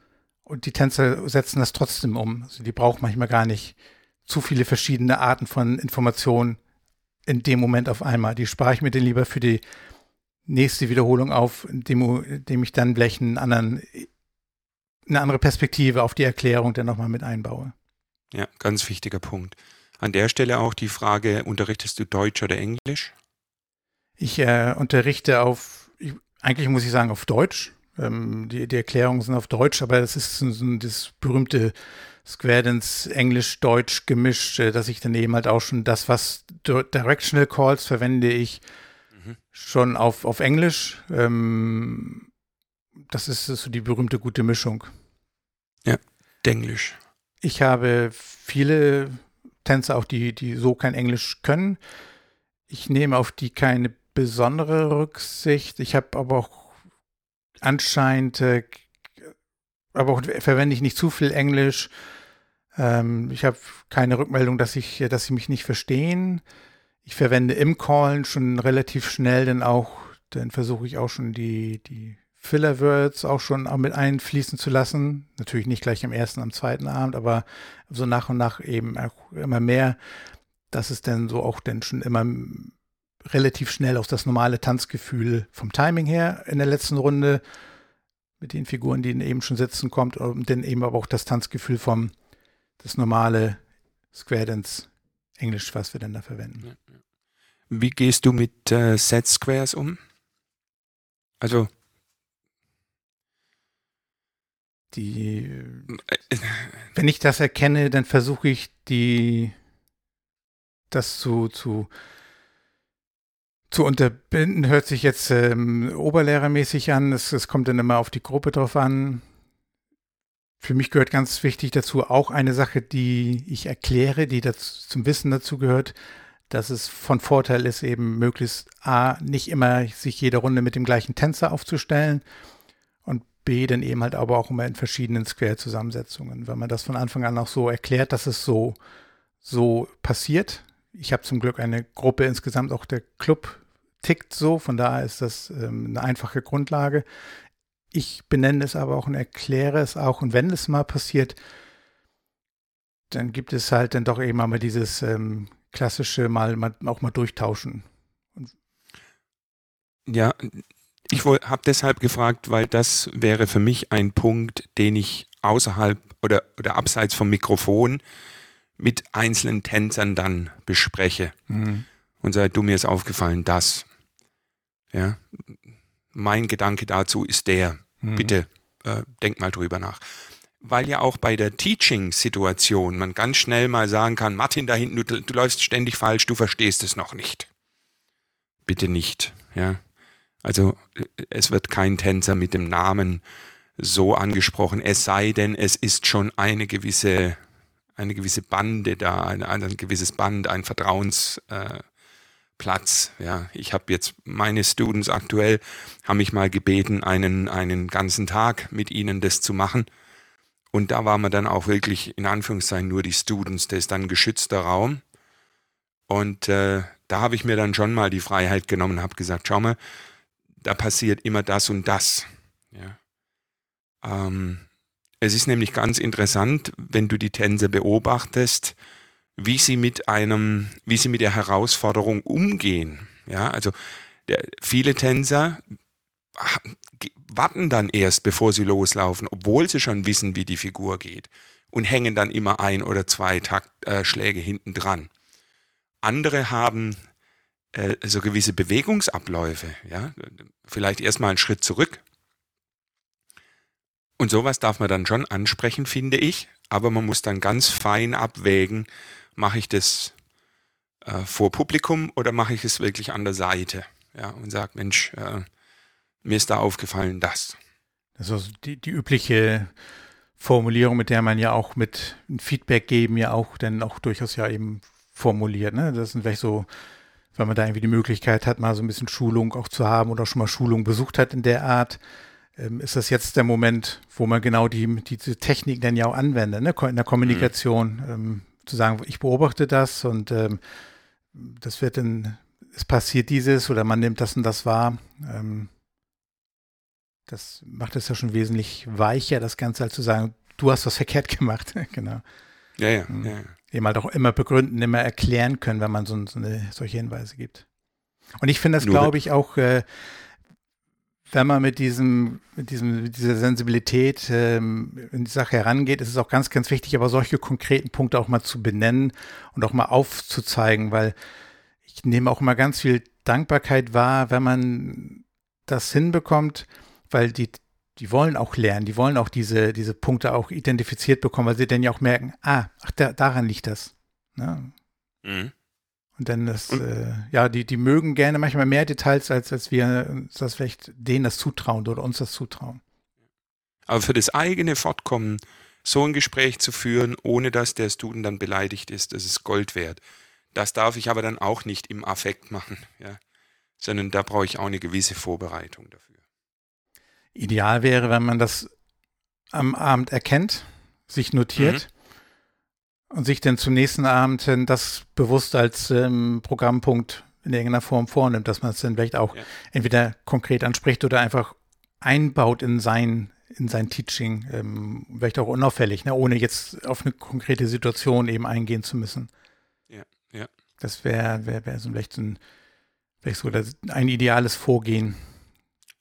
und die Tänzer setzen das trotzdem um. Also die brauchen manchmal gar nicht zu viele verschiedene Arten von Informationen in dem Moment auf einmal. Die spare ich mir dann lieber für die nächste Wiederholung auf, indem, indem ich dann vielleicht einen anderen, eine andere Perspektive auf die Erklärung dann nochmal mit einbaue. Ja, ganz wichtiger Punkt. An der Stelle auch die Frage, unterrichtest du Deutsch oder Englisch? Ich äh, unterrichte auf, ich, eigentlich muss ich sagen, auf Deutsch. Ähm, die, die Erklärungen sind auf Deutsch, aber das ist so, so das berühmte Square Dance Englisch-Deutsch gemischt, äh, dass ich dann eben halt auch schon das, was Dir- Directional Calls verwende ich Mhm. schon auf, auf Englisch. Ähm, das ist so die berühmte gute Mischung. Denglisch. Ich habe viele Tänzer auch, die, die so kein Englisch können. Ich nehme auf die keine besondere Rücksicht. Ich habe aber auch anscheinend, äh, aber auch verwende ich nicht zu viel Englisch. Ähm, ich habe keine Rückmeldung, dass ich, dass sie mich nicht verstehen. Ich verwende im Callen schon relativ schnell, denn auch, dann versuche ich auch schon die, die Filler-Words auch schon mit einfließen zu lassen. Natürlich nicht gleich am ersten, am zweiten Abend, aber so nach und nach eben auch immer mehr, dass es dann so auch dann schon immer relativ schnell auf das normale Tanzgefühl vom Timing her in der letzten Runde mit den Figuren, die eben schon sitzen, kommt und dann eben aber auch das Tanzgefühl vom das normale Square Dance Englisch, was wir dann da verwenden. Wie gehst du mit äh, Set Squares um? Also, Die, äh, wenn ich das erkenne, dann versuche ich die, das zu, zu, zu unterbinden. Hört sich jetzt ähm, oberlehrermäßig an. Es, es kommt dann immer auf die Gruppe drauf an. Für mich gehört ganz wichtig dazu auch eine Sache, die ich erkläre, die dazu, zum Wissen dazu gehört, dass es von Vorteil ist, eben möglichst A, nicht immer sich jede Runde mit dem gleichen Tänzer aufzustellen und B, dann eben halt aber auch immer in verschiedenen Square-Zusammensetzungen. Wenn man das von Anfang an auch so erklärt, dass es so, so passiert. Ich habe zum Glück eine Gruppe insgesamt, auch der Club tickt so, von daher ist das ähm, eine einfache Grundlage. Ich benenne es aber auch und erkläre es auch. Und wenn es mal passiert, dann gibt es halt dann doch eben einmal dieses ähm, klassische mal, mal auch mal durchtauschen. Und ja, ich habe deshalb gefragt, weil das wäre für mich ein Punkt, den ich außerhalb oder, oder abseits vom Mikrofon mit einzelnen Tänzern dann bespreche. Mhm. Und sage, du mir ist aufgefallen, das. Ja, mein Gedanke dazu ist der. Mhm. Bitte äh, denk mal drüber nach. Weil ja auch bei der Teaching-Situation man ganz schnell mal sagen kann, Martin, da hinten, du, du läufst ständig falsch, du verstehst es noch nicht. Bitte nicht, ja. Also es wird kein Tänzer mit dem Namen so angesprochen, es sei denn, es ist schon eine gewisse, eine gewisse Bande da, ein, ein gewisses Band, ein Vertrauens, äh, Platz. Ja, ich habe jetzt meine Students aktuell haben mich mal gebeten, einen einen ganzen Tag mit ihnen das zu machen. Und da waren wir dann auch wirklich in Anführungszeichen nur die Students. Das ist dann ein geschützter Raum. Und äh, da habe ich mir dann schon mal die Freiheit genommen habe gesagt, schau mal, da passiert immer das und das. Ja. Ähm, es ist nämlich ganz interessant, wenn du die Tänze beobachtest, wie sie mit einem, wie sie mit der Herausforderung umgehen. Ja, also der, viele Tänzer warten dann erst, bevor sie loslaufen, obwohl sie schon wissen, wie die Figur geht und hängen dann immer ein oder zwei Taktschläge äh, hinten dran. Andere haben äh, so gewisse Bewegungsabläufe, ja, vielleicht erstmal einen Schritt zurück. Und sowas darf man dann schon ansprechen, finde ich, aber man muss dann ganz fein abwägen, mache ich das äh, vor Publikum oder mache ich es wirklich an der Seite? Ja, und sage, Mensch, äh, mir ist da aufgefallen, das. Das ist also die, die übliche Formulierung, mit der man ja auch mit Feedback geben ja auch dann auch durchaus ja eben formuliert. Ne? Das sind vielleicht so, wenn man da irgendwie die Möglichkeit hat, mal so ein bisschen Schulung auch zu haben oder schon mal Schulung besucht hat in der Art, ähm, ist das jetzt der Moment, wo man genau die, diese Technik dann ja auch anwendet, ne? in der Kommunikation. Mhm. Ähm, zu sagen, ich beobachte das und ähm, das wird dann, es passiert dieses oder man nimmt das und das wahr. Ähm, das macht es ja schon wesentlich weicher, das Ganze halt zu sagen, du hast was verkehrt gemacht. genau. Ja, ja, mhm. ja, ja. Eben halt auch immer begründen, immer erklären können, wenn man so, so eine, solche Hinweise gibt. Und ich finde das, glaube ich, auch äh, wenn man mit diesem, mit diesem, mit dieser Sensibilität ähm, in die Sache herangeht, ist es auch ganz, ganz wichtig, aber solche konkreten Punkte auch mal zu benennen und auch mal aufzuzeigen, weil ich nehme auch immer ganz viel Dankbarkeit wahr, wenn man das hinbekommt, weil die, die wollen auch lernen, die wollen auch diese, diese Punkte auch identifiziert bekommen, weil sie dann ja auch merken, ah, ach, da, daran liegt das. Ne? Mhm. Dann das, äh, ja, die, die mögen gerne manchmal mehr Details, als, als wir uns das vielleicht denen das zutrauen oder uns das zutrauen. Aber für das eigene Fortkommen so ein Gespräch zu führen, ohne dass der Student dann beleidigt ist, das ist Gold wert. Das darf ich aber dann auch nicht im Affekt machen, ja. Sondern da brauche ich auch eine gewisse Vorbereitung dafür. Ideal wäre, wenn man das am Abend erkennt, sich notiert mhm sich dann zum nächsten Abend das bewusst als ähm, Programmpunkt in irgendeiner Form vornimmt, dass man es dann vielleicht auch ja. entweder konkret anspricht oder einfach einbaut in sein, in sein Teaching, ähm, vielleicht auch unauffällig, ne, ohne jetzt auf eine konkrete Situation eben eingehen zu müssen. Ja, ja. Das wäre wär, wär so vielleicht, ein, vielleicht so ein ideales Vorgehen.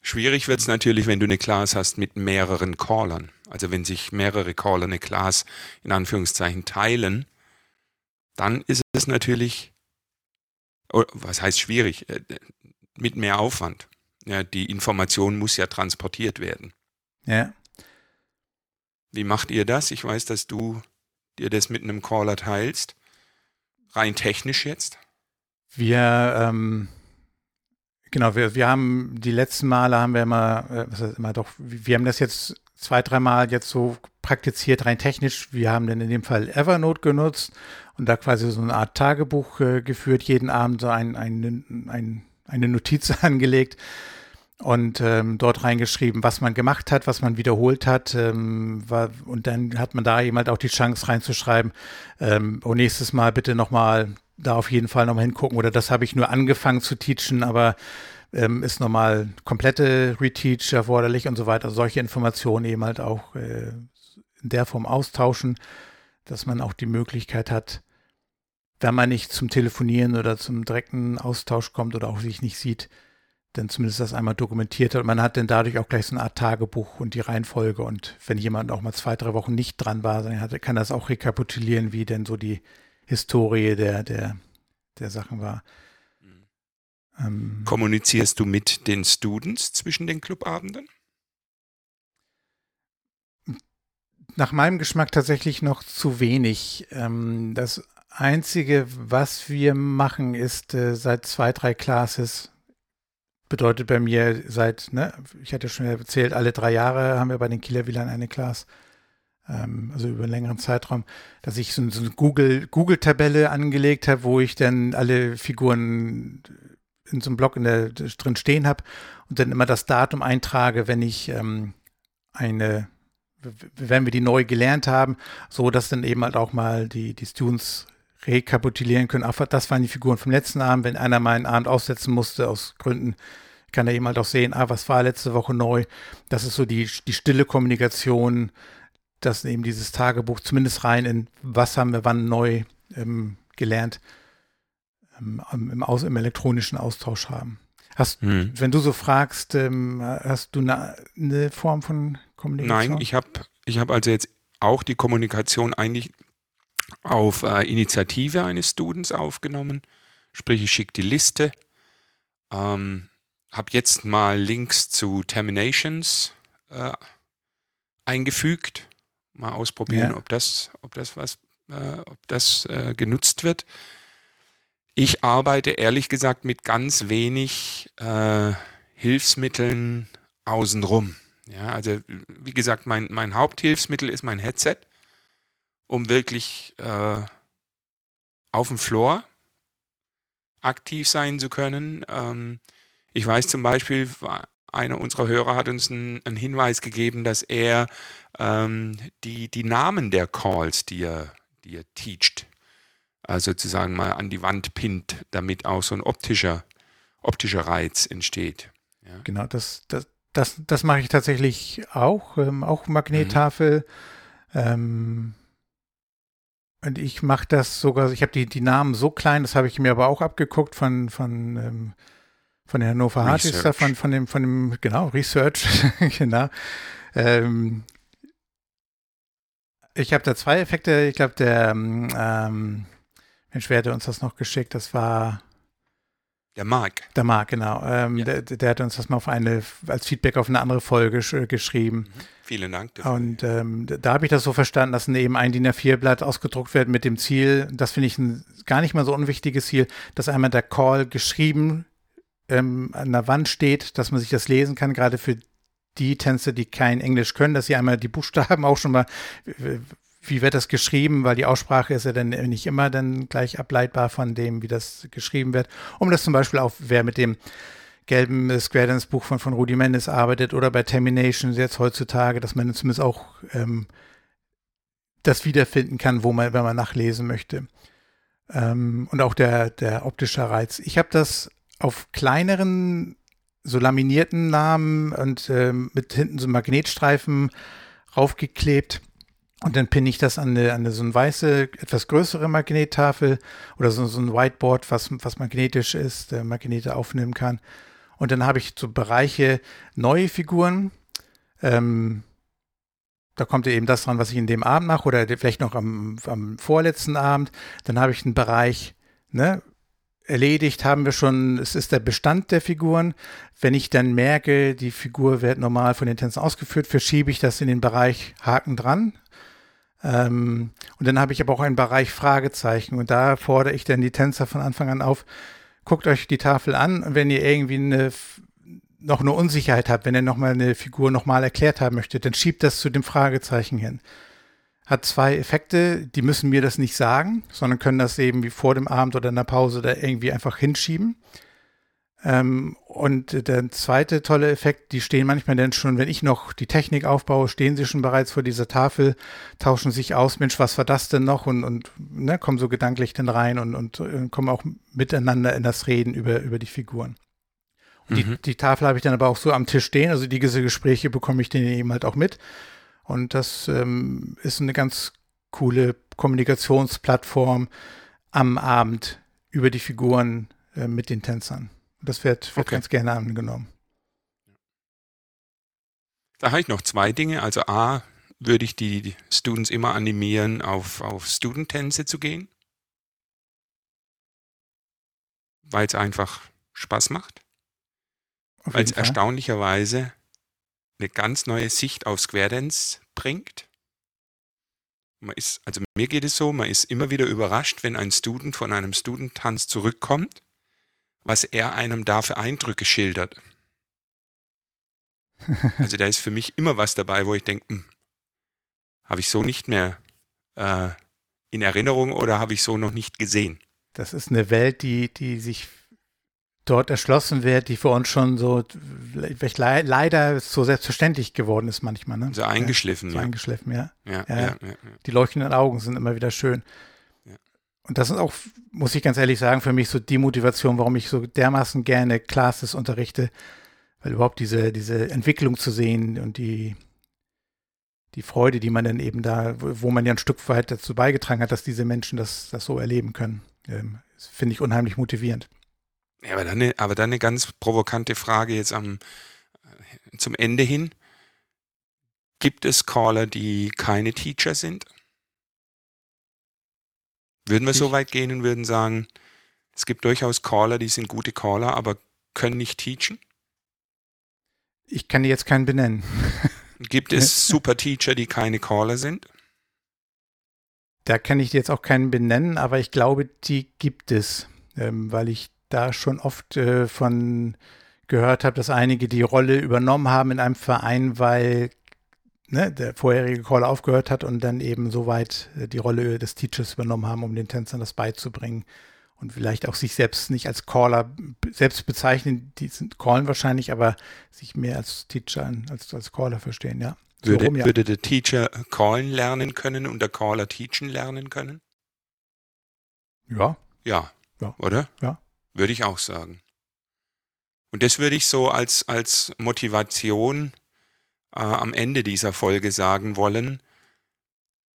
Schwierig wird es natürlich, wenn du eine Class hast mit mehreren Callern. Also wenn sich mehrere Caller eine Class in Anführungszeichen teilen, dann ist es natürlich, was heißt schwierig, äh, mit mehr Aufwand. Ja, die Information muss ja transportiert werden. Ja. Wie macht ihr das? Ich weiß, dass du dir das mit einem Caller teilst. Rein technisch jetzt? Wir ähm, Genau, wir, wir haben die letzten Male haben wir immer, äh, was heißt immer doch, wir haben das jetzt zwei, dreimal jetzt so praktiziert, rein technisch. Wir haben dann in dem Fall Evernote genutzt und da quasi so eine Art Tagebuch äh, geführt, jeden Abend so ein, ein, ein, eine Notiz angelegt und ähm, dort reingeschrieben, was man gemacht hat, was man wiederholt hat. Ähm, war, und dann hat man da halt auch die Chance reinzuschreiben, ähm, oh, nächstes Mal bitte nochmal da auf jeden Fall nochmal hingucken. Oder das habe ich nur angefangen zu teachen, aber ähm, ist nochmal komplette Reteach erforderlich und so weiter. Solche Informationen eben halt auch äh, in der Form austauschen, dass man auch die Möglichkeit hat, wenn man nicht zum Telefonieren oder zum direkten Austausch kommt oder auch sich nicht sieht, dann zumindest das einmal dokumentiert hat. Man hat dann dadurch auch gleich so eine Art Tagebuch und die Reihenfolge. Und wenn jemand auch mal zwei, drei Wochen nicht dran war, dann hat, kann das auch rekapitulieren, wie denn so die Historie der, der, der Sachen war. Mhm. Ähm, Kommunizierst du mit den Students zwischen den Clubabenden? Nach meinem Geschmack tatsächlich noch zu wenig. Ähm, das Einzige, was wir machen, ist äh, seit zwei, drei Classes bedeutet bei mir seit, ne, ich hatte schon erzählt, alle drei Jahre haben wir bei den Kieler WLAN eine Class, ähm, also über einen längeren Zeitraum, dass ich so, so eine Google, Google-Tabelle angelegt habe, wo ich dann alle Figuren in so einem Block in der, drin stehen habe und dann immer das Datum eintrage, wenn ich ähm, eine, wenn wir die neu gelernt haben, so dass dann eben halt auch mal die, die Students rekapitulieren können. Ach, das waren die Figuren vom letzten Abend. Wenn einer mal einen Abend aussetzen musste aus Gründen, kann er eben halt auch sehen, ah, was war letzte Woche neu. Das ist so die, die stille Kommunikation, dass eben dieses Tagebuch zumindest rein in, was haben wir wann neu ähm, gelernt, ähm, im, Aus, im elektronischen Austausch haben. Hast, hm. wenn du so fragst, ähm, hast du eine, eine Form von Kommunikation? Nein, ich habe ich hab also jetzt auch die Kommunikation eigentlich auf äh, Initiative eines Students aufgenommen. Sprich, ich schicke die Liste, ähm, habe jetzt mal Links zu Terminations äh, eingefügt. Mal ausprobieren, ja. ob das, ob das was, äh, ob das äh, genutzt wird. Ich arbeite ehrlich gesagt mit ganz wenig äh, Hilfsmitteln außenrum. Ja, also wie gesagt, mein, mein Haupthilfsmittel ist mein Headset um wirklich äh, auf dem Floor aktiv sein zu können. Ähm, ich weiß zum Beispiel, einer unserer Hörer hat uns einen, einen Hinweis gegeben, dass er ähm, die, die Namen der Calls, die er, die er teacht, also sozusagen mal an die Wand pinnt, damit auch so ein optischer, optischer Reiz entsteht. Ja. Genau, das, das, das, das mache ich tatsächlich auch, ähm, auch Magnettafel. Mhm. Ähm, und ich mache das sogar, ich habe die, die Namen so klein, das habe ich mir aber auch abgeguckt von, von, ähm, von der Hannover Hardware, von, von dem, von dem, genau, Research, genau. Ähm, ich habe da zwei Effekte. Ich glaube, der ähm, Mensch, wer hatte uns das noch geschickt? Das war der Marc. Der Marc, genau. Ähm, ja. der, der, hat uns das mal auf eine, als Feedback auf eine andere Folge geschrieben. Mhm. Vielen Dank. Dafür. Und ähm, da habe ich das so verstanden, dass eben ein DIN A4-Blatt ausgedruckt wird mit dem Ziel, das finde ich ein gar nicht mal so unwichtiges Ziel, dass einmal der Call geschrieben ähm, an der Wand steht, dass man sich das lesen kann, gerade für die Tänze, die kein Englisch können, dass sie einmal die Buchstaben auch schon mal wie wird das geschrieben, weil die Aussprache ist ja dann nicht immer dann gleich ableitbar von dem, wie das geschrieben wird. Um das zum Beispiel auch, wer mit dem gelben Square Dance Buch von, von Rudi Mendes arbeitet oder bei Termination jetzt heutzutage, dass man zumindest auch ähm, das wiederfinden kann, wo man, wenn man nachlesen möchte. Ähm, und auch der, der optische Reiz. Ich habe das auf kleineren, so laminierten Namen und ähm, mit hinten so Magnetstreifen raufgeklebt und dann pinne ich das an eine, an eine so eine weiße, etwas größere Magnettafel oder so, so ein Whiteboard, was, was magnetisch ist, der Magnete aufnehmen kann. Und dann habe ich so Bereiche neue Figuren. Ähm, da kommt eben das dran, was ich in dem Abend mache oder vielleicht noch am, am vorletzten Abend. Dann habe ich einen Bereich, ne, erledigt haben wir schon, es ist der Bestand der Figuren. Wenn ich dann merke, die Figur wird normal von den Tänzern ausgeführt, verschiebe ich das in den Bereich Haken dran. Ähm, und dann habe ich aber auch einen Bereich Fragezeichen und da fordere ich dann die Tänzer von Anfang an auf, guckt euch die Tafel an und wenn ihr irgendwie eine, noch eine Unsicherheit habt, wenn ihr nochmal eine Figur nochmal erklärt haben möchtet, dann schiebt das zu dem Fragezeichen hin. Hat zwei Effekte, die müssen mir das nicht sagen, sondern können das eben wie vor dem Abend oder in der Pause da irgendwie einfach hinschieben. Ähm, und der zweite tolle Effekt, die stehen manchmal dann schon, wenn ich noch die Technik aufbaue, stehen sie schon bereits vor dieser Tafel, tauschen sich aus, Mensch, was war das denn noch? Und, und ne, kommen so gedanklich dann rein und, und, und kommen auch miteinander in das Reden über, über die Figuren. Und mhm. die, die Tafel habe ich dann aber auch so am Tisch stehen, also diese Gespräche bekomme ich dann eben halt auch mit. Und das ähm, ist eine ganz coole Kommunikationsplattform am Abend über die Figuren äh, mit den Tänzern. Das wird, wird okay. ganz gerne angenommen. Da habe ich noch zwei Dinge. Also A, würde ich die Students immer animieren, auf, auf Student-Tänze zu gehen. Weil es einfach Spaß macht. Weil es erstaunlicherweise eine ganz neue Sicht auf Square Dance bringt. Man ist, also mir geht es so, man ist immer wieder überrascht, wenn ein Student von einem Student-Tanz zurückkommt was er einem da für Eindrücke schildert. Also da ist für mich immer was dabei, wo ich denke, hm, habe ich so nicht mehr äh, in Erinnerung oder habe ich so noch nicht gesehen. Das ist eine Welt, die, die sich dort erschlossen wird, die für uns schon so le leider so selbstverständlich geworden ist manchmal. Ne? So eingeschliffen, ja. So eingeschliffen, ja. Ja, ja. ja, ja. Die leuchtenden Augen sind immer wieder schön. Und das ist auch, muss ich ganz ehrlich sagen, für mich so die Motivation, warum ich so dermaßen gerne Classes unterrichte, weil überhaupt diese, diese Entwicklung zu sehen und die, die Freude, die man dann eben da, wo man ja ein Stück weit dazu beigetragen hat, dass diese Menschen das, das so erleben können, ähm, finde ich unheimlich motivierend. Ja, aber dann, eine, aber dann eine ganz provokante Frage jetzt am, äh, zum Ende hin. Gibt es Caller, die keine Teacher sind? Würden wir so weit gehen und würden sagen, es gibt durchaus Caller, die sind gute Caller, aber können nicht teachen? Ich kann jetzt keinen benennen. Gibt es super Teacher, die keine Caller sind? Da kann ich jetzt auch keinen benennen, aber ich glaube, die gibt es, ähm, weil ich da schon oft äh, von gehört habe, dass einige die Rolle übernommen haben in einem Verein, weil ne, der vorherige Caller aufgehört hat und dann eben soweit äh, die Rolle des Teachers übernommen haben, um den Tänzern das beizubringen und vielleicht auch sich selbst nicht als Caller selbst bezeichnen, die sind callen wahrscheinlich, aber sich mehr als Teacher als, als Caller verstehen, ja. So würde, rum, ja. würde der Teacher callen lernen können und der Caller teachen lernen können? Ja. Ja. ja. Oder? Ja. Würde ich auch sagen. Und das würde ich so als, als Motivation äh, am Ende dieser Folge sagen wollen.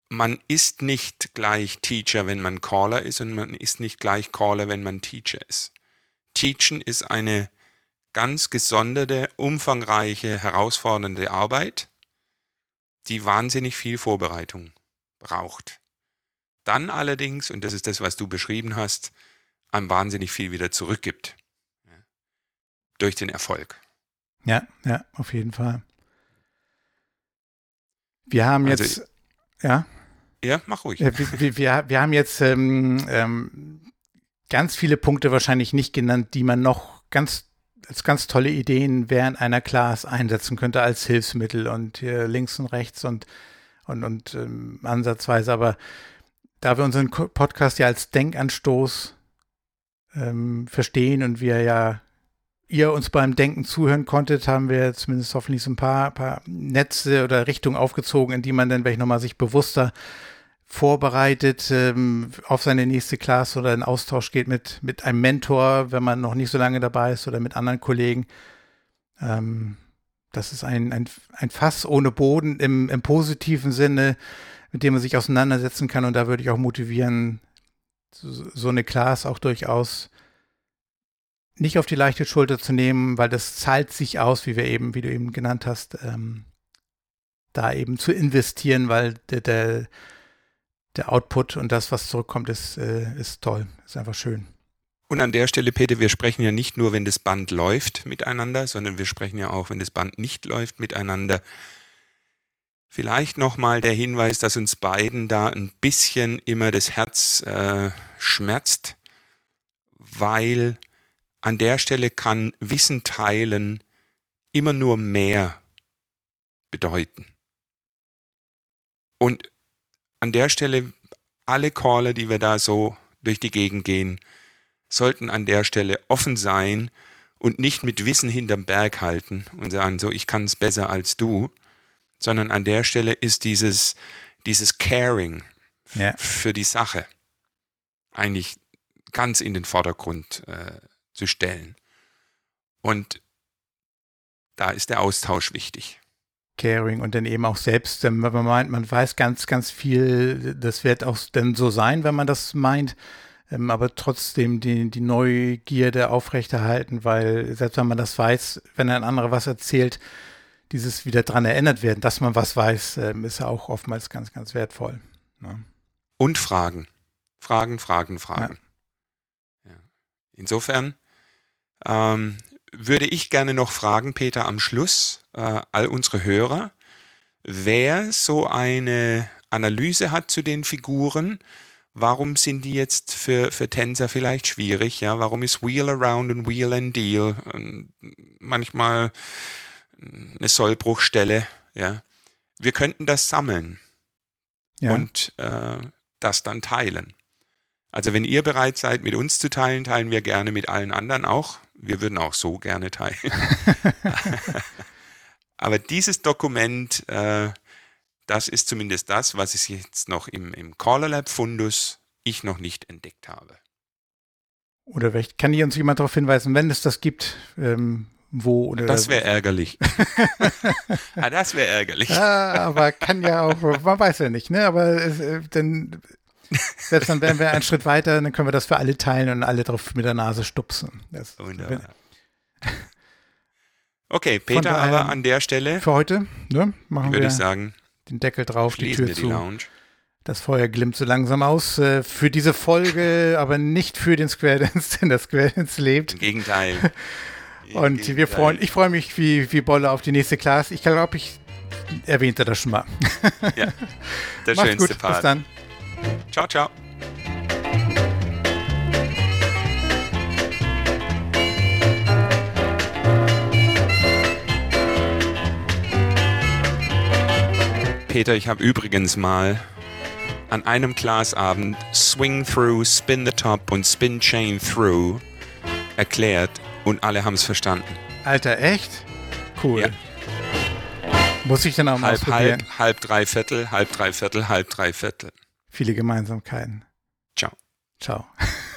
Man ist nicht gleich Teacher, wenn man Caller ist und man ist nicht gleich Caller, wenn man Teacher ist. Teachen ist eine ganz gesonderte, umfangreiche, herausfordernde Arbeit, die wahnsinnig viel Vorbereitung braucht. Dann allerdings, und das ist das, was du beschrieben hast, einem wahnsinnig viel wieder zurückgibt. Durch den Erfolg. Ja, ja, auf jeden Fall. Wir haben also jetzt, ja. Ja, mach ruhig. Wir, wir, wir haben jetzt ähm, ähm, ganz viele Punkte wahrscheinlich nicht genannt, die man noch ganz als ganz tolle Ideen während einer Class einsetzen könnte als Hilfsmittel und hier links und rechts und und, und ähm, ansatzweise. Aber da wir unseren Podcast ja als Denkanstoß ähm, verstehen und wir ja ihr uns beim Denken zuhören konntet, haben wir zumindest hoffentlich so ein paar, paar Netze oder Richtungen aufgezogen, in die man dann vielleicht nochmal sich bewusster vorbereitet ähm, auf seine nächste Klasse oder in Austausch geht mit, mit einem Mentor, wenn man noch nicht so lange dabei ist oder mit anderen Kollegen. Ähm, das ist ein, ein, ein Fass ohne Boden im, im positiven Sinne, mit dem man sich auseinandersetzen kann. Und da würde ich auch motivieren, so, so eine Class auch durchaus nicht auf die leichte Schulter zu nehmen, weil das zahlt sich aus, wie wir eben, wie du eben genannt hast, ähm, da eben zu investieren, weil der, der, der Output und das, was zurückkommt, ist, äh, ist toll, ist einfach schön. Und an der Stelle, Peter, wir sprechen ja nicht nur, wenn das Band läuft miteinander, sondern wir sprechen ja auch, wenn das Band nicht läuft miteinander. Vielleicht nochmal der Hinweis, dass uns beiden da ein bisschen immer das Herz äh, schmerzt, weil an der Stelle kann Wissen teilen immer nur mehr bedeuten. Und an der Stelle, alle Caller, die wir da so durch die Gegend gehen, sollten an der Stelle offen sein und nicht mit Wissen hinterm Berg halten und sagen, so, ich kann es besser als du, sondern an der Stelle ist dieses, dieses Caring Ja. für die Sache eigentlich ganz in den Vordergrund äh, zu stellen. Und da ist der Austausch wichtig. Caring und dann eben auch selbst, ähm, wenn man meint, man weiß ganz, ganz viel, das wird auch dann so sein, wenn man das meint, ähm, aber trotzdem die, die Neugierde aufrechterhalten, weil selbst wenn man das weiß, wenn ein anderer was erzählt, dieses wieder dran erinnert werden, dass man was weiß, ähm, ist auch oftmals ganz, ganz wertvoll. ne? Und Fragen. Fragen, Fragen, Fragen. Ja. Insofern ähm, würde ich gerne noch fragen, Peter, am Schluss, äh, all unsere Hörer, wer so eine Analyse hat zu den Figuren, warum sind die jetzt für, für Tänzer vielleicht schwierig? Ja, warum ist Wheel Around und Wheel and Deal ähm, manchmal eine Sollbruchstelle? Ja, wir könnten das sammeln Ja, und äh, das dann teilen. Also wenn ihr bereit seid, mit uns zu teilen, teilen wir gerne mit allen anderen auch. Wir würden auch so gerne teilen. Aber dieses Dokument, äh, das ist zumindest das, was ich jetzt noch im, im Caller Lab Fundus ich noch nicht entdeckt habe. oder vielleicht kann hier uns jemand darauf hinweisen, wenn es das gibt, ähm, wo oder Das wäre ärgerlich. ah, das wäre ärgerlich. Ja, aber kann ja auch, man weiß ja nicht, ne? Aber es, äh, dann, selbst dann wären wir einen Schritt weiter, dann können wir das für alle teilen und alle drauf mit der Nase stupsen. Das, Wunderbar. Okay, Peter, aber an der Stelle Für heute, ne? Machen würde wir ich sagen, den Deckel drauf, die Tür wir die zu. Lounge. Das Feuer glimmt so langsam aus. Äh, für diese Folge, aber nicht für den Square Dance, denn das Square Dance lebt. Im Gegenteil. Im Und wir Gegenteil. freuen, ich freue mich wie, wie Bolle auf die nächste Class. Ich glaube, ich erwähnte das schon mal. Ja, der Macht's schönste gut, Part. bis dann. Ciao, ciao. Peter, ich habe übrigens mal an einem Glasabend Swing Through, Spin the Top und Spin Chain Through erklärt und alle haben es verstanden. Alter, echt? Cool. Ja. Muss ich dann auch mal Halb, halb, halb, drei Viertel, halb, drei Viertel, halb, drei Viertel. Viele Gemeinsamkeiten. Ciao. Ciao.